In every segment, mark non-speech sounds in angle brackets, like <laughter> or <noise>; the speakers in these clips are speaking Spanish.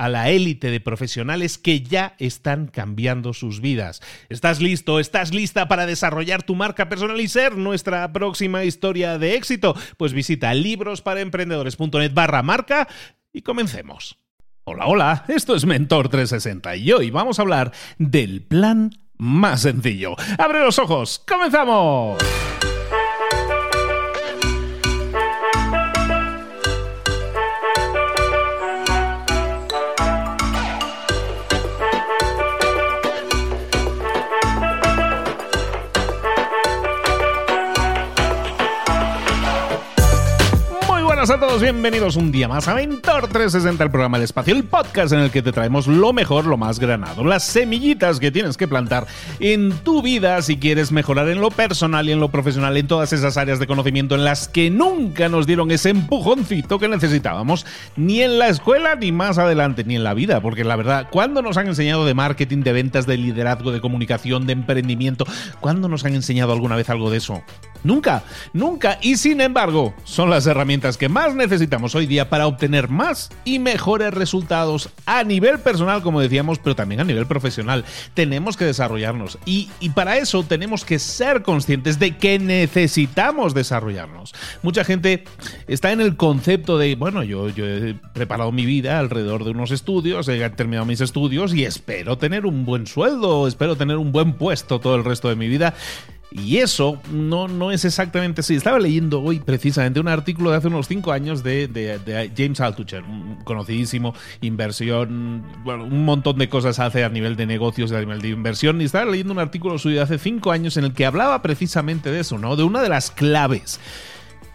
a la élite de profesionales que ya están cambiando sus vidas. ¿Estás listo? ¿Estás lista para desarrollar tu marca personal y ser nuestra próxima historia de éxito? Pues visita librosparaemprendedores.net barra marca y comencemos. Hola, hola, esto es Mentor 360 y hoy vamos a hablar del plan más sencillo. ¡Abre los ojos! ¡Comenzamos! Buenas a todos, bienvenidos un día más a Mentor 360, el programa del espacio, el podcast en el que te traemos lo mejor, lo más granado, las semillitas que tienes que plantar en tu vida si quieres mejorar en lo personal y en lo profesional, en todas esas áreas de conocimiento en las que nunca nos dieron ese empujoncito que necesitábamos, ni en la escuela, ni más adelante, ni en la vida, porque la verdad, ¿cuándo nos han enseñado de marketing, de ventas, de liderazgo, de comunicación, de emprendimiento? ¿Cuándo nos han enseñado alguna vez algo de eso? Nunca, nunca. Y sin embargo, son las herramientas que más necesitamos hoy día para obtener más y mejores resultados a nivel personal, como decíamos, pero también a nivel profesional. Tenemos que desarrollarnos y, para eso tenemos que ser conscientes de que necesitamos desarrollarnos. Mucha gente está en el concepto de, bueno, yo, yo he preparado mi vida alrededor de unos estudios, he terminado mis estudios y espero tener un buen sueldo, espero tener un buen puesto todo el resto de mi vida. Y eso no, no es exactamente así. Estaba leyendo hoy precisamente un artículo de hace unos cinco años de, James Altucher, un conocidísimo inversión, bueno, un montón de cosas hace a nivel de negocios a nivel de inversión. Y estaba leyendo un artículo suyo de hace cinco años en el que hablaba precisamente de eso, ¿no? De una de las claves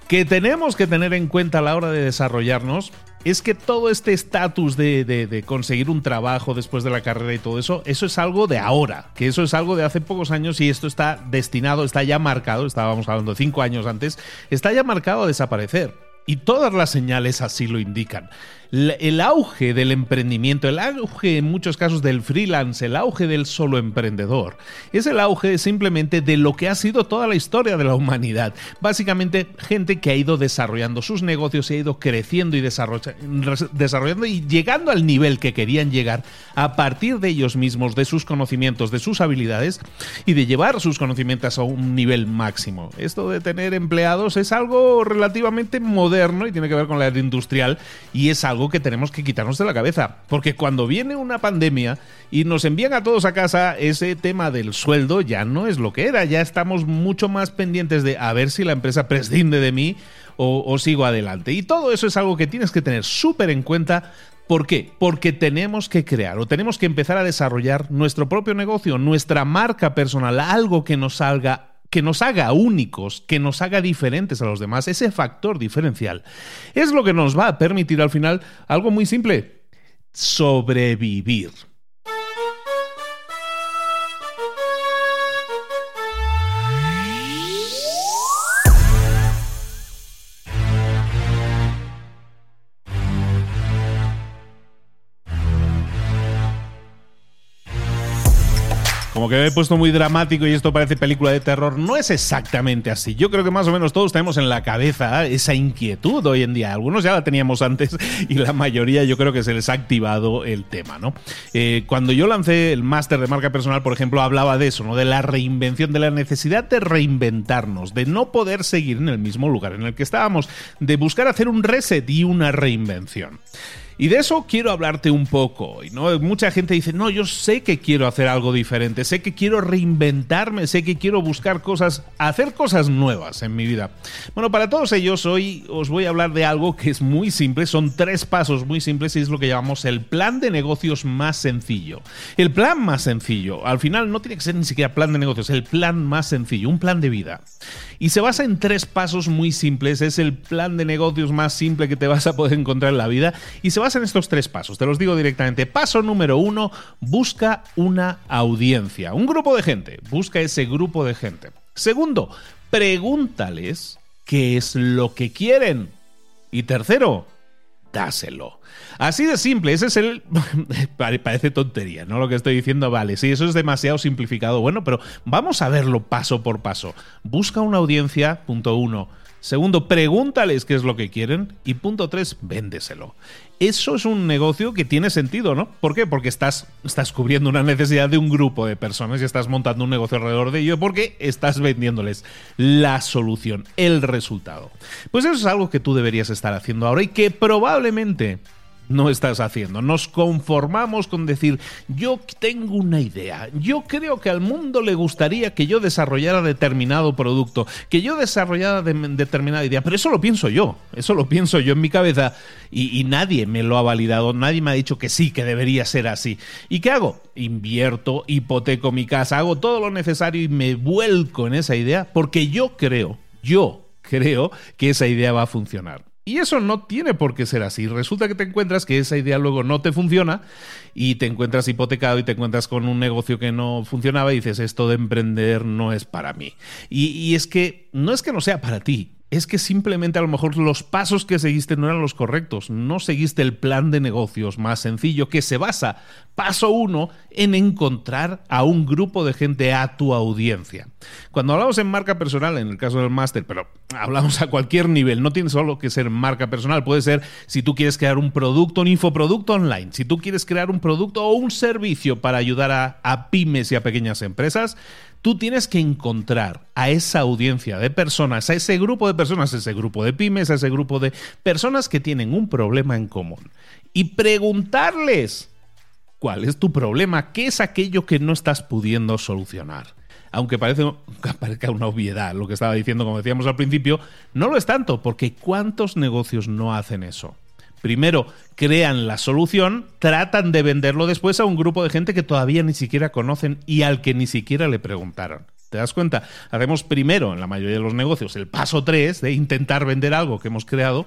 que tenemos que tener en cuenta a la hora de desarrollarnos es que todo este estatus de, conseguir un trabajo después de la carrera y todo eso, eso es algo de ahora, que eso es algo de hace pocos años y esto está destinado, está ya marcado, estábamos hablando de cinco años antes, está ya marcado a desaparecer. Y todas las señales así lo indican el auge del emprendimiento, el auge en muchos casos del freelance, el auge del solo emprendedor, es el auge simplemente de lo que ha sido toda la historia de la humanidad. Básicamente gente que ha ido desarrollando sus negocios, se ha ido creciendo y desarrollando y llegando al nivel que querían llegar a partir de ellos mismos, de sus conocimientos, de sus habilidades y de llevar sus conocimientos a un nivel máximo. Esto de tener empleados es algo relativamente moderno y tiene que ver con la era industrial y es algo que tenemos que quitarnos de la cabeza. Porque cuando viene una pandemia y nos envían a todos a casa, ese tema del sueldo ya no es lo que era. Ya estamos mucho más pendientes de a ver si la empresa prescinde de mí o, o sigo adelante. Y todo eso es algo que tienes que tener súper en cuenta ¿Por qué? Porque tenemos que crear o tenemos que empezar a desarrollar nuestro propio negocio, nuestra marca personal, algo que nos salga que nos haga únicos, que nos haga diferentes a los demás, ese factor diferencial, es lo que nos va a permitir al final algo muy simple, sobrevivir. Como que me he puesto muy dramático y esto parece película de terror. No es exactamente así. Yo creo que más o menos todos tenemos en la cabeza esa inquietud hoy en día. Algunos ya la teníamos antes <laughs> y la mayoría yo creo que se les ha activado el tema, ¿no? Eh, cuando yo lancé el máster de marca personal, por ejemplo, hablaba de eso, ¿no? De la reinvención, de la necesidad de reinventarnos, de no poder seguir en el mismo lugar en el que estábamos, de buscar hacer un reset y una reinvención. Y de eso quiero hablarte un poco. ¿no? Mucha gente dice, no, yo sé que quiero hacer algo diferente, sé que quiero reinventarme, sé que quiero buscar cosas, hacer cosas nuevas en mi vida. Bueno, para todos ellos hoy os voy a hablar de algo que es muy simple, son tres pasos muy simples y es lo que llamamos el plan de negocios más sencillo. El plan más sencillo, al final no tiene que ser ni siquiera plan de negocios, el plan más sencillo, un plan de vida. Y se basa en tres pasos muy simples, es el plan de negocios más simple que te vas a poder encontrar en la vida y se en estos tres pasos. Te los digo directamente. Paso número uno, busca una audiencia. Un grupo de gente. Busca ese grupo de gente. Segundo, pregúntales qué es lo que quieren. Y tercero, dáselo. Así de simple, ese es el... <laughs> Parece tontería, ¿no? Lo que estoy diciendo, vale, sí, eso es demasiado simplificado. Bueno, pero vamos a verlo paso por paso. Busca una audiencia, punto uno. Segundo, pregúntales qué es lo que quieren. Y punto tres, véndeselo. Eso es un negocio que tiene sentido, ¿no? ¿Por qué? Porque estás, estás cubriendo una necesidad de un grupo de personas y estás montando un negocio alrededor de ello porque estás vendiéndoles la solución, el resultado. Pues eso es algo que tú deberías estar haciendo ahora y que probablemente no estás haciendo. Nos conformamos con decir, yo tengo una idea, yo creo que al mundo le gustaría que yo desarrollara determinado producto, que yo desarrollara determinada idea, pero eso lo pienso yo, eso lo pienso yo en mi cabeza y, y nadie me lo ha validado, nadie me ha dicho que sí, que debería ser así. ¿Y qué hago? Invierto, hipoteco mi casa, hago todo lo necesario y me vuelco en esa idea porque yo creo, yo creo que esa idea va a funcionar. Y eso no tiene por qué ser así. Resulta que te encuentras que esa idea luego no te funciona y te encuentras hipotecado y te encuentras con un negocio que no funcionaba y dices, esto de emprender no es para mí. Y, y es que no es que no sea para ti, es que simplemente a lo mejor los pasos que seguiste no eran los correctos, no seguiste el plan de negocios más sencillo que se basa, paso uno, en encontrar a un grupo de gente a tu audiencia. Cuando hablamos en marca personal, en el caso del máster, pero hablamos a cualquier nivel, no tiene solo que ser marca personal, puede ser si tú quieres crear un producto, un infoproducto online, si tú quieres crear un producto o un servicio para ayudar a, a pymes y a pequeñas empresas, tú tienes que encontrar a esa audiencia de personas, a ese grupo de personas, a ese grupo de pymes, a ese grupo de personas que tienen un problema en común y preguntarles cuál es tu problema, qué es aquello que no estás pudiendo solucionar. Aunque parece, <laughs> parezca una obviedad lo que estaba diciendo, como decíamos al principio, no lo es tanto, porque ¿cuántos negocios no hacen eso? Primero crean la solución, tratan de venderlo después a un grupo de gente que todavía ni siquiera conocen y al que ni siquiera le preguntaron. ¿Te das cuenta? Hacemos primero, en la mayoría de los negocios, el paso 3 de intentar vender algo que hemos creado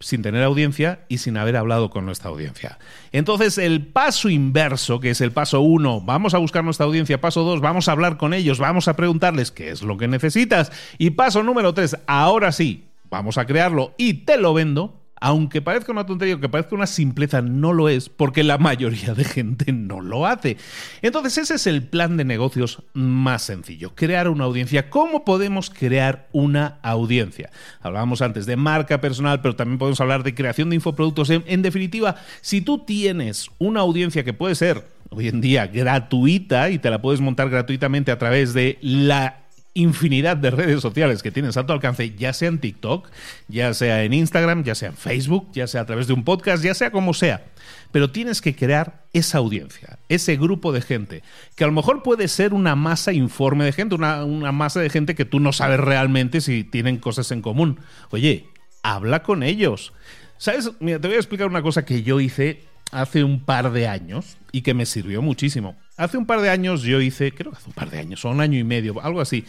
sin tener audiencia y sin haber hablado con nuestra audiencia. Entonces, el paso inverso, que es el paso 1, vamos a buscar nuestra audiencia, paso 2, vamos a hablar con ellos, vamos a preguntarles qué es lo que necesitas, y paso número 3, ahora sí, vamos a crearlo y te lo vendo, aunque parezca una tontería, que parezca una simpleza, no lo es, porque la mayoría de gente no lo hace. Entonces ese es el plan de negocios más sencillo, crear una audiencia. ¿Cómo podemos crear una audiencia? Hablábamos antes de marca personal, pero también podemos hablar de creación de infoproductos. En, en definitiva, si tú tienes una audiencia que puede ser hoy en día gratuita y te la puedes montar gratuitamente a través de la infinidad de redes sociales que tienes a tu alcance, ya sea en TikTok, ya sea en Instagram, ya sea en Facebook, ya sea a través de un podcast, ya sea como sea. Pero tienes que crear esa audiencia, ese grupo de gente, que a lo mejor puede ser una masa informe de gente, una, una masa de gente que tú no sabes realmente si tienen cosas en común. Oye, habla con ellos. ¿Sabes? Mira, te voy a explicar una cosa que yo hice hace un par de años y que me sirvió muchísimo. Hace un par de años yo hice, creo que hace un par de años, o un año y medio, algo así.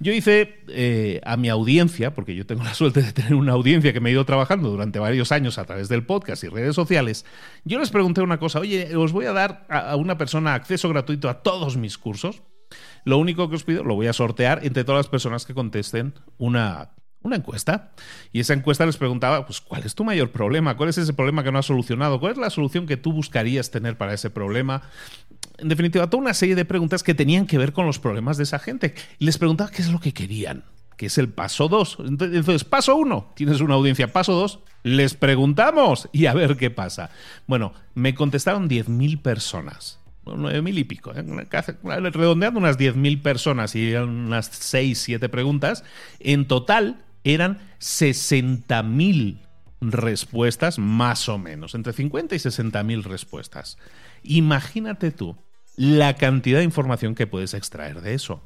Yo hice eh, a mi audiencia, porque yo tengo <laughs> la suerte de tener una audiencia que me ha ido trabajando durante varios años a través del podcast y redes sociales, yo les pregunté una cosa, oye, os voy a dar a una persona acceso gratuito a todos mis cursos. Lo único que os pido, lo voy a sortear entre todas las personas que contesten una una encuesta. Y esa encuesta les preguntaba, pues, ¿cuál es tu mayor problema? ¿Cuál es ese problema que no has solucionado? ¿Cuál es la solución que tú buscarías tener para ese problema? en definitiva, toda una serie de preguntas que tenían que ver con los problemas de esa gente. Y les preguntaba qué es lo que querían, que es el paso 2. Entonces, paso 1, tienes una audiencia. Paso 2, les preguntamos y a ver qué pasa. Bueno, me contestaron 10.000 personas. 9.000 y pico, ¿eh? redondeando unas 10.000 personas y unas 6, 7 preguntas. En total eran 60.000 respuestas, más o menos, entre 50 y 60.000 respuestas. Imagínate tú la cantidad de información que puedes extraer de eso.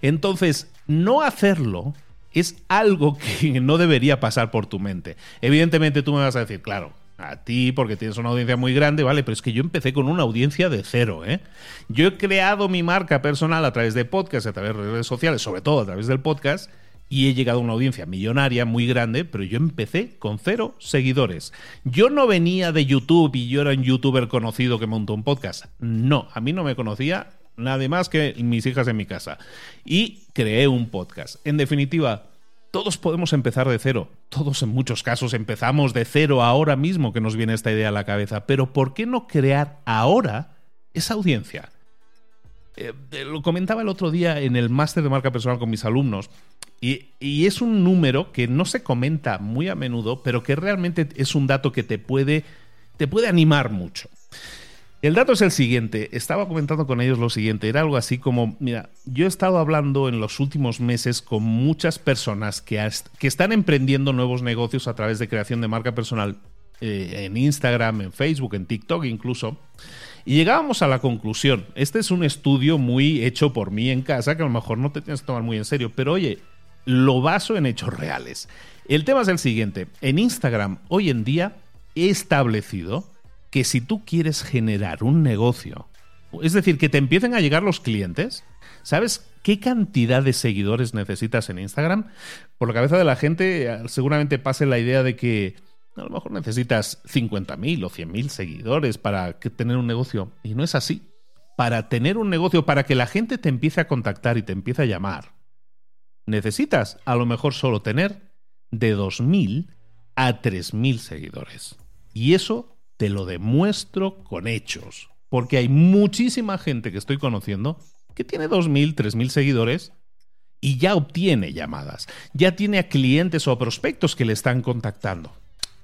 Entonces, no hacerlo es algo <laughs> que no debería pasar por tu mente. Evidentemente tú me vas a decir, claro, a ti porque tienes una audiencia muy grande, vale, pero es que yo empecé con una audiencia de cero, ¿eh? Yo he creado mi marca personal a través de podcast, a través de redes sociales, sobre todo a través del podcast, y he llegado a una audiencia millonaria muy grande, pero yo empecé con cero seguidores. Yo no venía de YouTube y yo era un youtuber conocido que montó un podcast. No, a mí no me conocía nadie más que mis hijas en mi casa. Y creé un podcast. En definitiva, todos podemos empezar de cero. Todos en muchos casos empezamos de cero ahora mismo que nos viene esta idea a la cabeza. Pero ¿por qué no crear ahora esa audiencia? Eh, lo comentaba el otro día en el máster de marca personal con mis alumnos. Y, es un número que no se comenta muy a menudo, pero que realmente es un dato que te puede, te puede animar mucho. El dato es el siguiente, estaba comentando con ellos lo siguiente, era algo así como, mira, yo he estado hablando en los últimos meses con muchas personas que, que están emprendiendo nuevos negocios a través de creación de marca personal eh, en Instagram, en Facebook, en TikTok incluso, y llegábamos a la conclusión, este es un estudio muy hecho por mí en casa, que a lo mejor no te tienes que tomar muy en serio, pero oye, lo baso en hechos reales. El tema es el siguiente, en Instagram hoy en día he establecido que si tú quieres generar un negocio, es decir, que te empiecen a llegar los clientes, ¿sabes qué cantidad de seguidores necesitas en Instagram? Por la cabeza de la gente seguramente pase la idea de que a lo mejor necesitas 50.000 o 100.000 seguidores para tener un negocio. Y no es así. Para tener un negocio, para que la gente te empiece a contactar y te empiece a llamar, necesitas a lo mejor solo tener de 2.000 a 3.000 seguidores. Y eso te lo demuestro con hechos. Porque hay muchísima gente que estoy conociendo que tiene 2.000, 3.000 seguidores y ya obtiene llamadas. Ya tiene a clientes o a prospectos que le están contactando.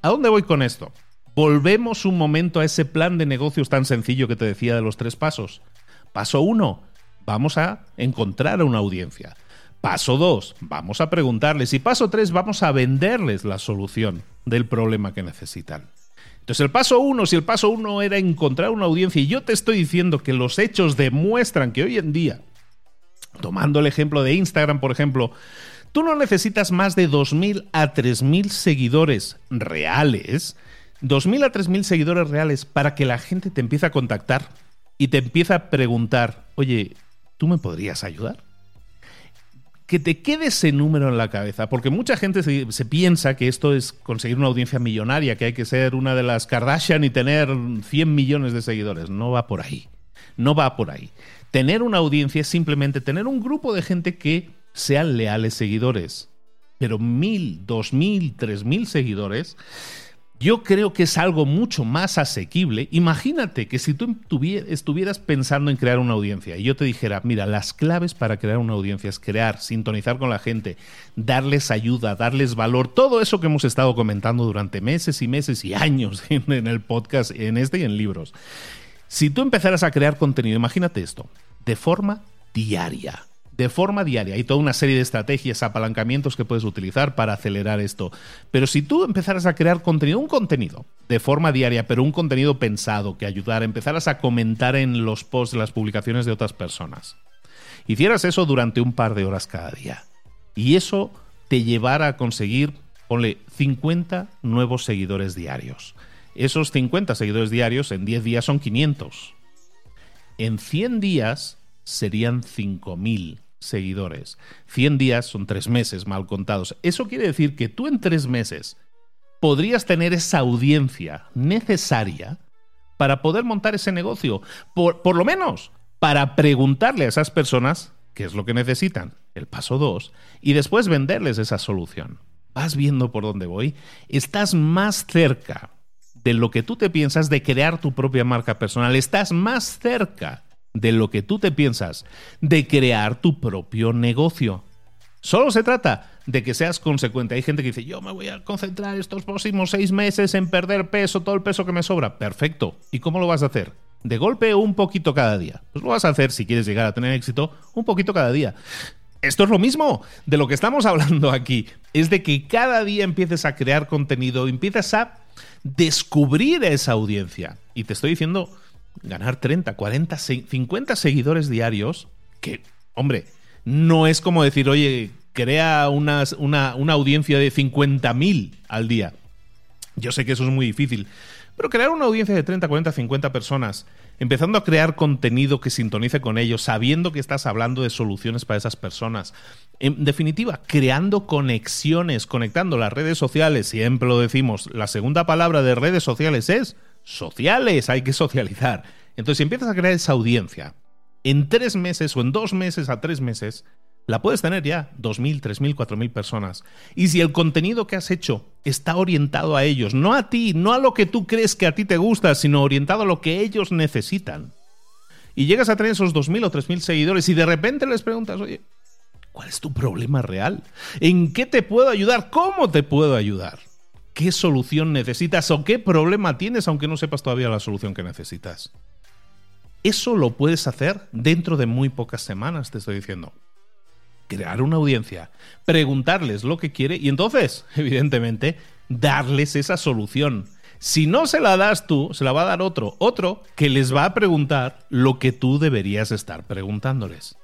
¿A dónde voy con esto? Volvemos un momento a ese plan de negocios tan sencillo que te decía de los tres pasos. Paso uno, vamos a encontrar a una audiencia. Paso dos, vamos a preguntarles. Y paso tres, vamos a venderles la solución del problema que necesitan. Entonces el paso uno, si el paso uno era encontrar una audiencia, y yo te estoy diciendo que los hechos demuestran que hoy en día, tomando el ejemplo de Instagram, por ejemplo, tú no necesitas más de 2.000 a 3.000 seguidores reales, 2.000 a 3.000 seguidores reales para que la gente te empiece a contactar y te empiece a preguntar, oye, ¿tú me podrías ayudar? Que te quede ese número en la cabeza, porque mucha gente se, piensa que esto es conseguir una audiencia millonaria, que hay que ser una de las Kardashian y tener 100 millones de seguidores. No va por ahí. No va por ahí. Tener una audiencia es simplemente tener un grupo de gente que sean leales seguidores. Pero mil, dos mil, tres mil seguidores yo creo que es algo mucho más asequible. Imagínate que si tú estuvieras pensando en crear una audiencia y yo te dijera, mira, las claves para crear una audiencia es crear, sintonizar con la gente, darles ayuda, darles valor, todo eso que hemos estado comentando durante meses y meses y años <laughs> en, el podcast, en este y en libros. Si tú empezaras a crear contenido, imagínate esto, de forma diaria de forma diaria. Hay toda una serie de estrategias, apalancamientos que puedes utilizar para acelerar esto. Pero si tú empezaras a crear contenido, un contenido de forma diaria, pero un contenido pensado que ayudara, empezaras a comentar en los posts, las publicaciones de otras personas. Hicieras eso durante un par de horas cada día. Y eso te llevara a conseguir, ponle, 50 nuevos seguidores diarios. Esos 50 seguidores diarios en 10 días son 500. En 100 días serían 5000 seguidores. 100 días son tres meses mal contados. Eso quiere decir que tú en tres meses podrías tener esa audiencia necesaria para poder montar ese negocio. Por, por lo menos para preguntarle a esas personas qué es lo que necesitan, el paso 2, y después venderles esa solución. ¿Vas viendo por dónde voy? Estás más cerca de lo que tú te piensas de crear tu propia marca personal. Estás más cerca de lo que tú te piensas, de crear tu propio negocio. Solo se trata de que seas consecuente. Hay gente que dice, yo me voy a concentrar estos próximos seis meses en perder peso, todo el peso que me sobra. Perfecto. ¿Y cómo lo vas a hacer? De golpe un poquito cada día. Pues lo vas a hacer si quieres llegar a tener éxito, un poquito cada día. Esto es lo mismo de lo que estamos <laughs> hablando aquí. Es de que cada día empieces a crear contenido, empiezas a descubrir esa audiencia. Y te estoy diciendo, ganar 30, 40, 50 seguidores diarios, que, hombre, no es como decir, oye, crea una, una audiencia de 50.000 al día. Yo sé que eso es muy difícil, pero crear una audiencia de 30, 40, 50 personas, empezando a crear contenido que sintonice con ellos, sabiendo que estás hablando de soluciones para esas personas. En definitiva, creando conexiones, conectando las redes sociales, siempre lo decimos, la segunda palabra de redes sociales es sociales, hay que socializar. Entonces, si empiezas a crear esa audiencia, en tres meses o en dos meses a tres meses, la puedes tener ya 2.000, 3.000, 4.000 personas. Y si el contenido que has hecho está orientado a ellos, no a ti, no a lo que tú crees que a ti te gusta, sino orientado a lo que ellos necesitan, y llegas a tener esos 2.000 o 3.000 seguidores y de repente les preguntas, oye, ¿cuál es tu problema real? ¿En qué te puedo ayudar? ¿Cómo te puedo ayudar? ¿Qué solución necesitas o qué problema tienes aunque no sepas todavía la solución que necesitas? Eso lo puedes hacer dentro de muy pocas semanas, te estoy diciendo. Crear una audiencia, preguntarles lo que quiere y entonces, <laughs> evidentemente, darles esa solución. Si no se la das tú, se la va a dar otro, otro que les va a preguntar lo que tú deberías estar preguntándoles.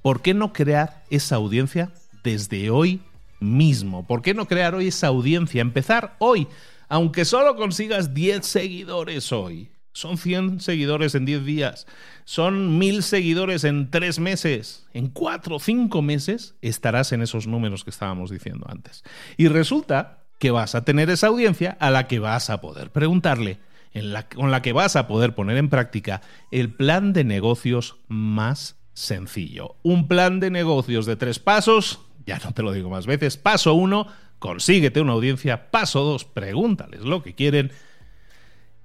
¿Por qué no crear esa audiencia desde hoy mismo? ¿Por qué no crear hoy esa audiencia? Empezar hoy, aunque solo consigas 10 seguidores hoy. Son 100 seguidores en 10 días. Son 1000 seguidores en 3 meses. En 4 o 5 meses estarás en esos números que estábamos diciendo antes. Y resulta que vas a tener esa audiencia a la que vas a poder preguntarle, en con la que vas a poder poner en práctica el plan de negocios más sencillo. Un plan de negocios de tres pasos, ya no te lo digo más veces. Paso 1, consíguete una audiencia. Paso 2, pregúntales lo que quieren.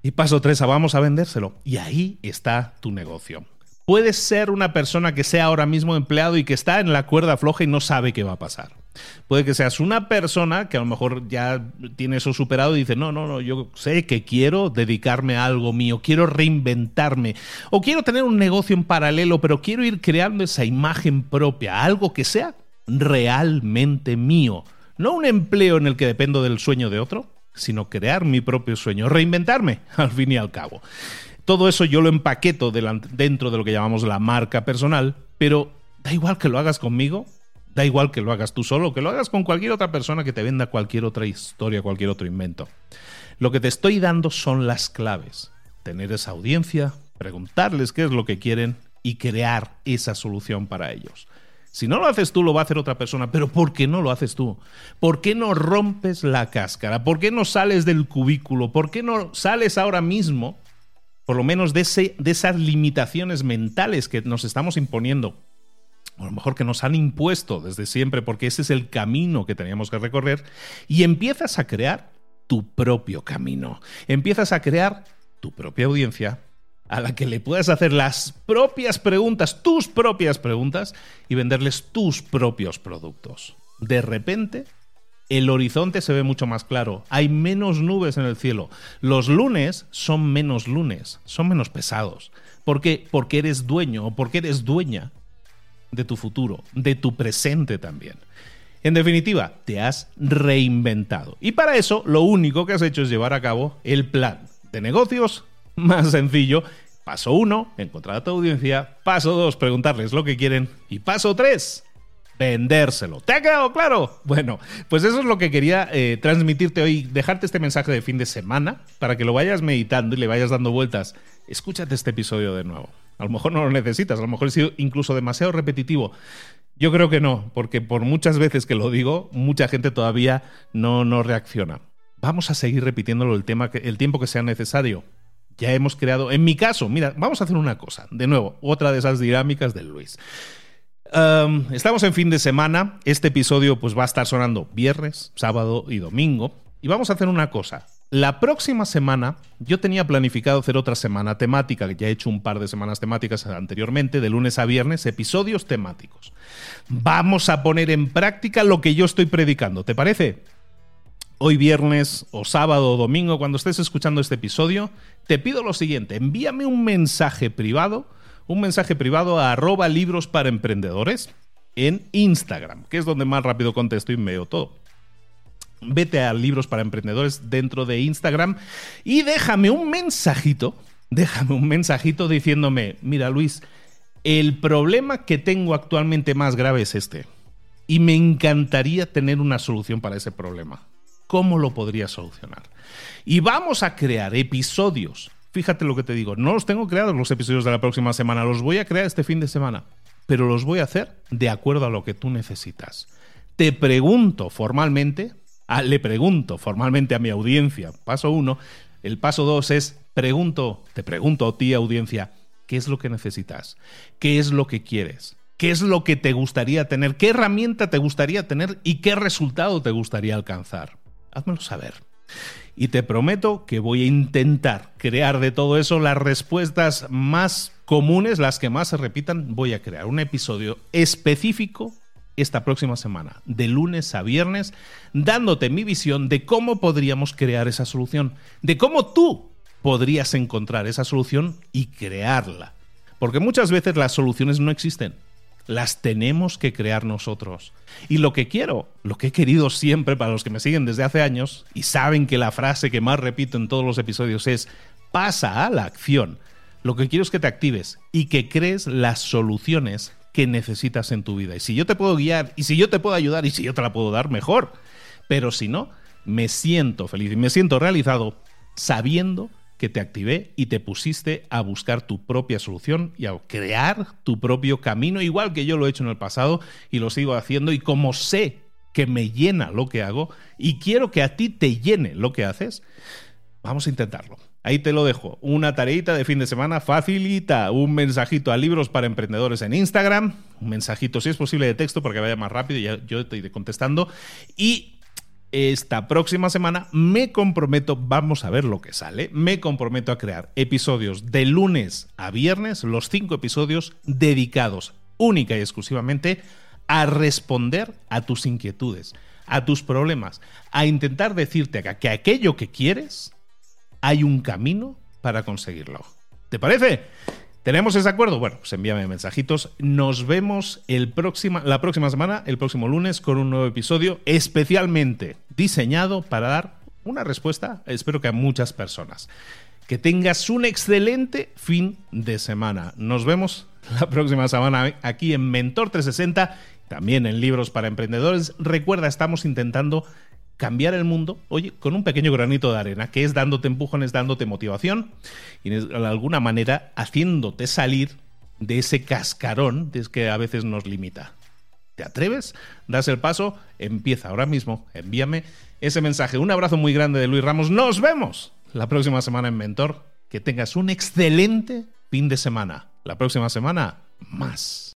Y paso 3, vamos a vendérselo. Y ahí está tu negocio. Puedes ser una persona que sea ahora mismo empleado y que está en la cuerda floja y no sabe qué va a pasar. Puede que seas una persona que a lo mejor ya tiene eso superado y dice, no, no, no, yo sé que quiero dedicarme a algo mío, quiero reinventarme o quiero tener un negocio en paralelo, pero quiero ir creando esa imagen propia, algo que sea realmente mío. No un empleo en el que dependo del sueño de otro, sino crear mi propio sueño, reinventarme, <laughs> al fin y al cabo. Todo eso yo lo empaqueto dentro de lo que llamamos la marca personal, pero da igual que lo hagas conmigo, da igual que lo hagas tú solo, que lo hagas con cualquier otra persona que te venda cualquier otra historia, cualquier otro invento. Lo que te estoy dando son las claves. Tener esa audiencia, preguntarles qué es lo que quieren y crear esa solución para ellos. Si no lo haces tú, lo va a hacer otra persona. Pero ¿por qué no lo haces tú? ¿Por qué no rompes la cáscara? ¿Por qué no sales del cubículo? ¿Por qué no sales ahora mismo, por lo menos de, ese, de esas limitaciones mentales que nos estamos imponiendo? O a lo mejor que nos han impuesto desde siempre, porque ese es el camino que teníamos que recorrer, y empiezas a crear tu propio camino. Empiezas a crear tu propia audiencia, a la que le puedas hacer las propias preguntas, tus propias preguntas, y venderles tus propios productos. De repente, el horizonte se ve mucho más claro, hay menos nubes en el cielo. Los lunes son menos lunes, son menos pesados. ¿Por qué? Porque eres dueño o porque eres dueña de tu futuro, de tu presente también. En definitiva, te has reinventado. Y para eso, lo único que has hecho es llevar a cabo el plan de negocios <laughs> más sencillo. Paso 1, encontrar a tu audiencia. Paso 2, preguntarles lo que quieren. Y paso 3, vendérselo. ¿Te ha quedado claro? Bueno, pues eso es lo que quería eh, transmitirte hoy, dejarte este mensaje de fin de semana para que lo vayas meditando y le vayas dando vueltas. Escúchate este episodio de nuevo. A lo mejor no lo necesitas, a lo mejor he sido incluso demasiado repetitivo. Yo creo que no, porque por muchas veces que lo digo, mucha gente todavía no, no reacciona. Vamos a seguir repitiéndolo el, tema el tiempo que sea necesario ya hemos creado, en mi caso, mira, vamos a hacer una cosa, de nuevo, otra de esas dinámicas de Luis. estamos en fin de semana, este episodio pues va a estar sonando viernes, sábado y domingo, y vamos a hacer una cosa. La próxima semana yo tenía planificado hacer otra semana temática, que ya he hecho un par de semanas temáticas anteriormente, de lunes a viernes, episodios temáticos. Vamos a poner en práctica lo que yo estoy predicando, ¿te parece? Hoy viernes o sábado o domingo, cuando estés escuchando este episodio, te pido lo siguiente, envíame un mensaje privado, un mensaje privado a arroba libros para emprendedores en Instagram, que es donde más rápido contesto y veo todo vete a Libros para Emprendedores dentro de Instagram y déjame un mensajito, déjame un mensajito diciéndome, mira Luis, el problema que tengo actualmente más grave es este. Y me encantaría tener una solución para ese problema. ¿Cómo lo podría solucionar? Y vamos a crear episodios. Fíjate lo que te digo, no los tengo creados los episodios de la próxima semana, los voy a crear este fin de semana, pero los voy a hacer de acuerdo a lo que tú necesitas. Te pregunto formalmente Ah, le pregunto formalmente a mi audiencia, paso uno. El paso dos es, pregunto, te pregunto a ti, audiencia, ¿qué es lo que necesitas? ¿Qué es lo que quieres? ¿Qué es lo que te gustaría tener? ¿Qué herramienta te gustaría tener? ¿Y qué resultado te gustaría alcanzar? Házmelo saber. Y te prometo que voy a intentar crear de todo eso las respuestas más comunes, las que más se repitan. Voy a crear un episodio específico esta próxima semana, de lunes a viernes, dándote mi visión de cómo podríamos crear esa solución, de cómo tú podrías encontrar esa solución y crearla. Porque muchas veces las soluciones no existen, las tenemos que crear nosotros. Y lo que quiero, lo que he querido siempre para los que me siguen desde hace años y saben que la frase que más repito en todos los episodios es, pasa a la acción. Lo que quiero es que te actives y que crees las soluciones que necesitas en tu vida. Y si yo te puedo guiar, y si yo te puedo ayudar, y si yo te la puedo dar, mejor. Pero si no, me siento feliz y me siento realizado sabiendo que te activé y te pusiste a buscar tu propia solución y a crear tu propio camino, igual que yo lo he hecho en el pasado y lo sigo haciendo y como sé que me llena lo que hago y quiero que a ti te llene lo que haces, vamos a intentarlo. Ahí te lo dejo. Una tareita de fin de semana facilita. Un mensajito a libros para emprendedores en Instagram. Un mensajito, si es posible, de texto porque vaya más rápido. Ya yo te iré contestando. Y esta próxima semana me comprometo, vamos a ver lo que sale. Me comprometo a crear episodios de lunes a viernes, los cinco episodios dedicados única y exclusivamente a responder a tus inquietudes, a tus problemas, a intentar decirte que aquello que quieres hay un camino para conseguirlo. ¿Te parece? ¿Tenemos ese acuerdo? Bueno, pues envíame mensajitos. Nos vemos el la próxima semana, el próximo lunes, con un nuevo episodio especialmente diseñado para dar una respuesta, espero que a muchas personas. Que tengas un excelente fin de semana. Nos vemos la próxima semana aquí en Mentor 360, también en Libros para Emprendedores. Recuerda, estamos intentando cambiar el mundo, oye, con un pequeño granito de arena, que es dándote empujones, dándote motivación y de alguna manera haciéndote salir de ese cascarón que a veces nos limita. ¿Te atreves? Das el paso, empieza ahora mismo, envíame ese mensaje. Un abrazo muy grande de Luis Ramos. Nos vemos la próxima semana en Mentor. Que tengas un excelente fin de semana. La próxima semana, más.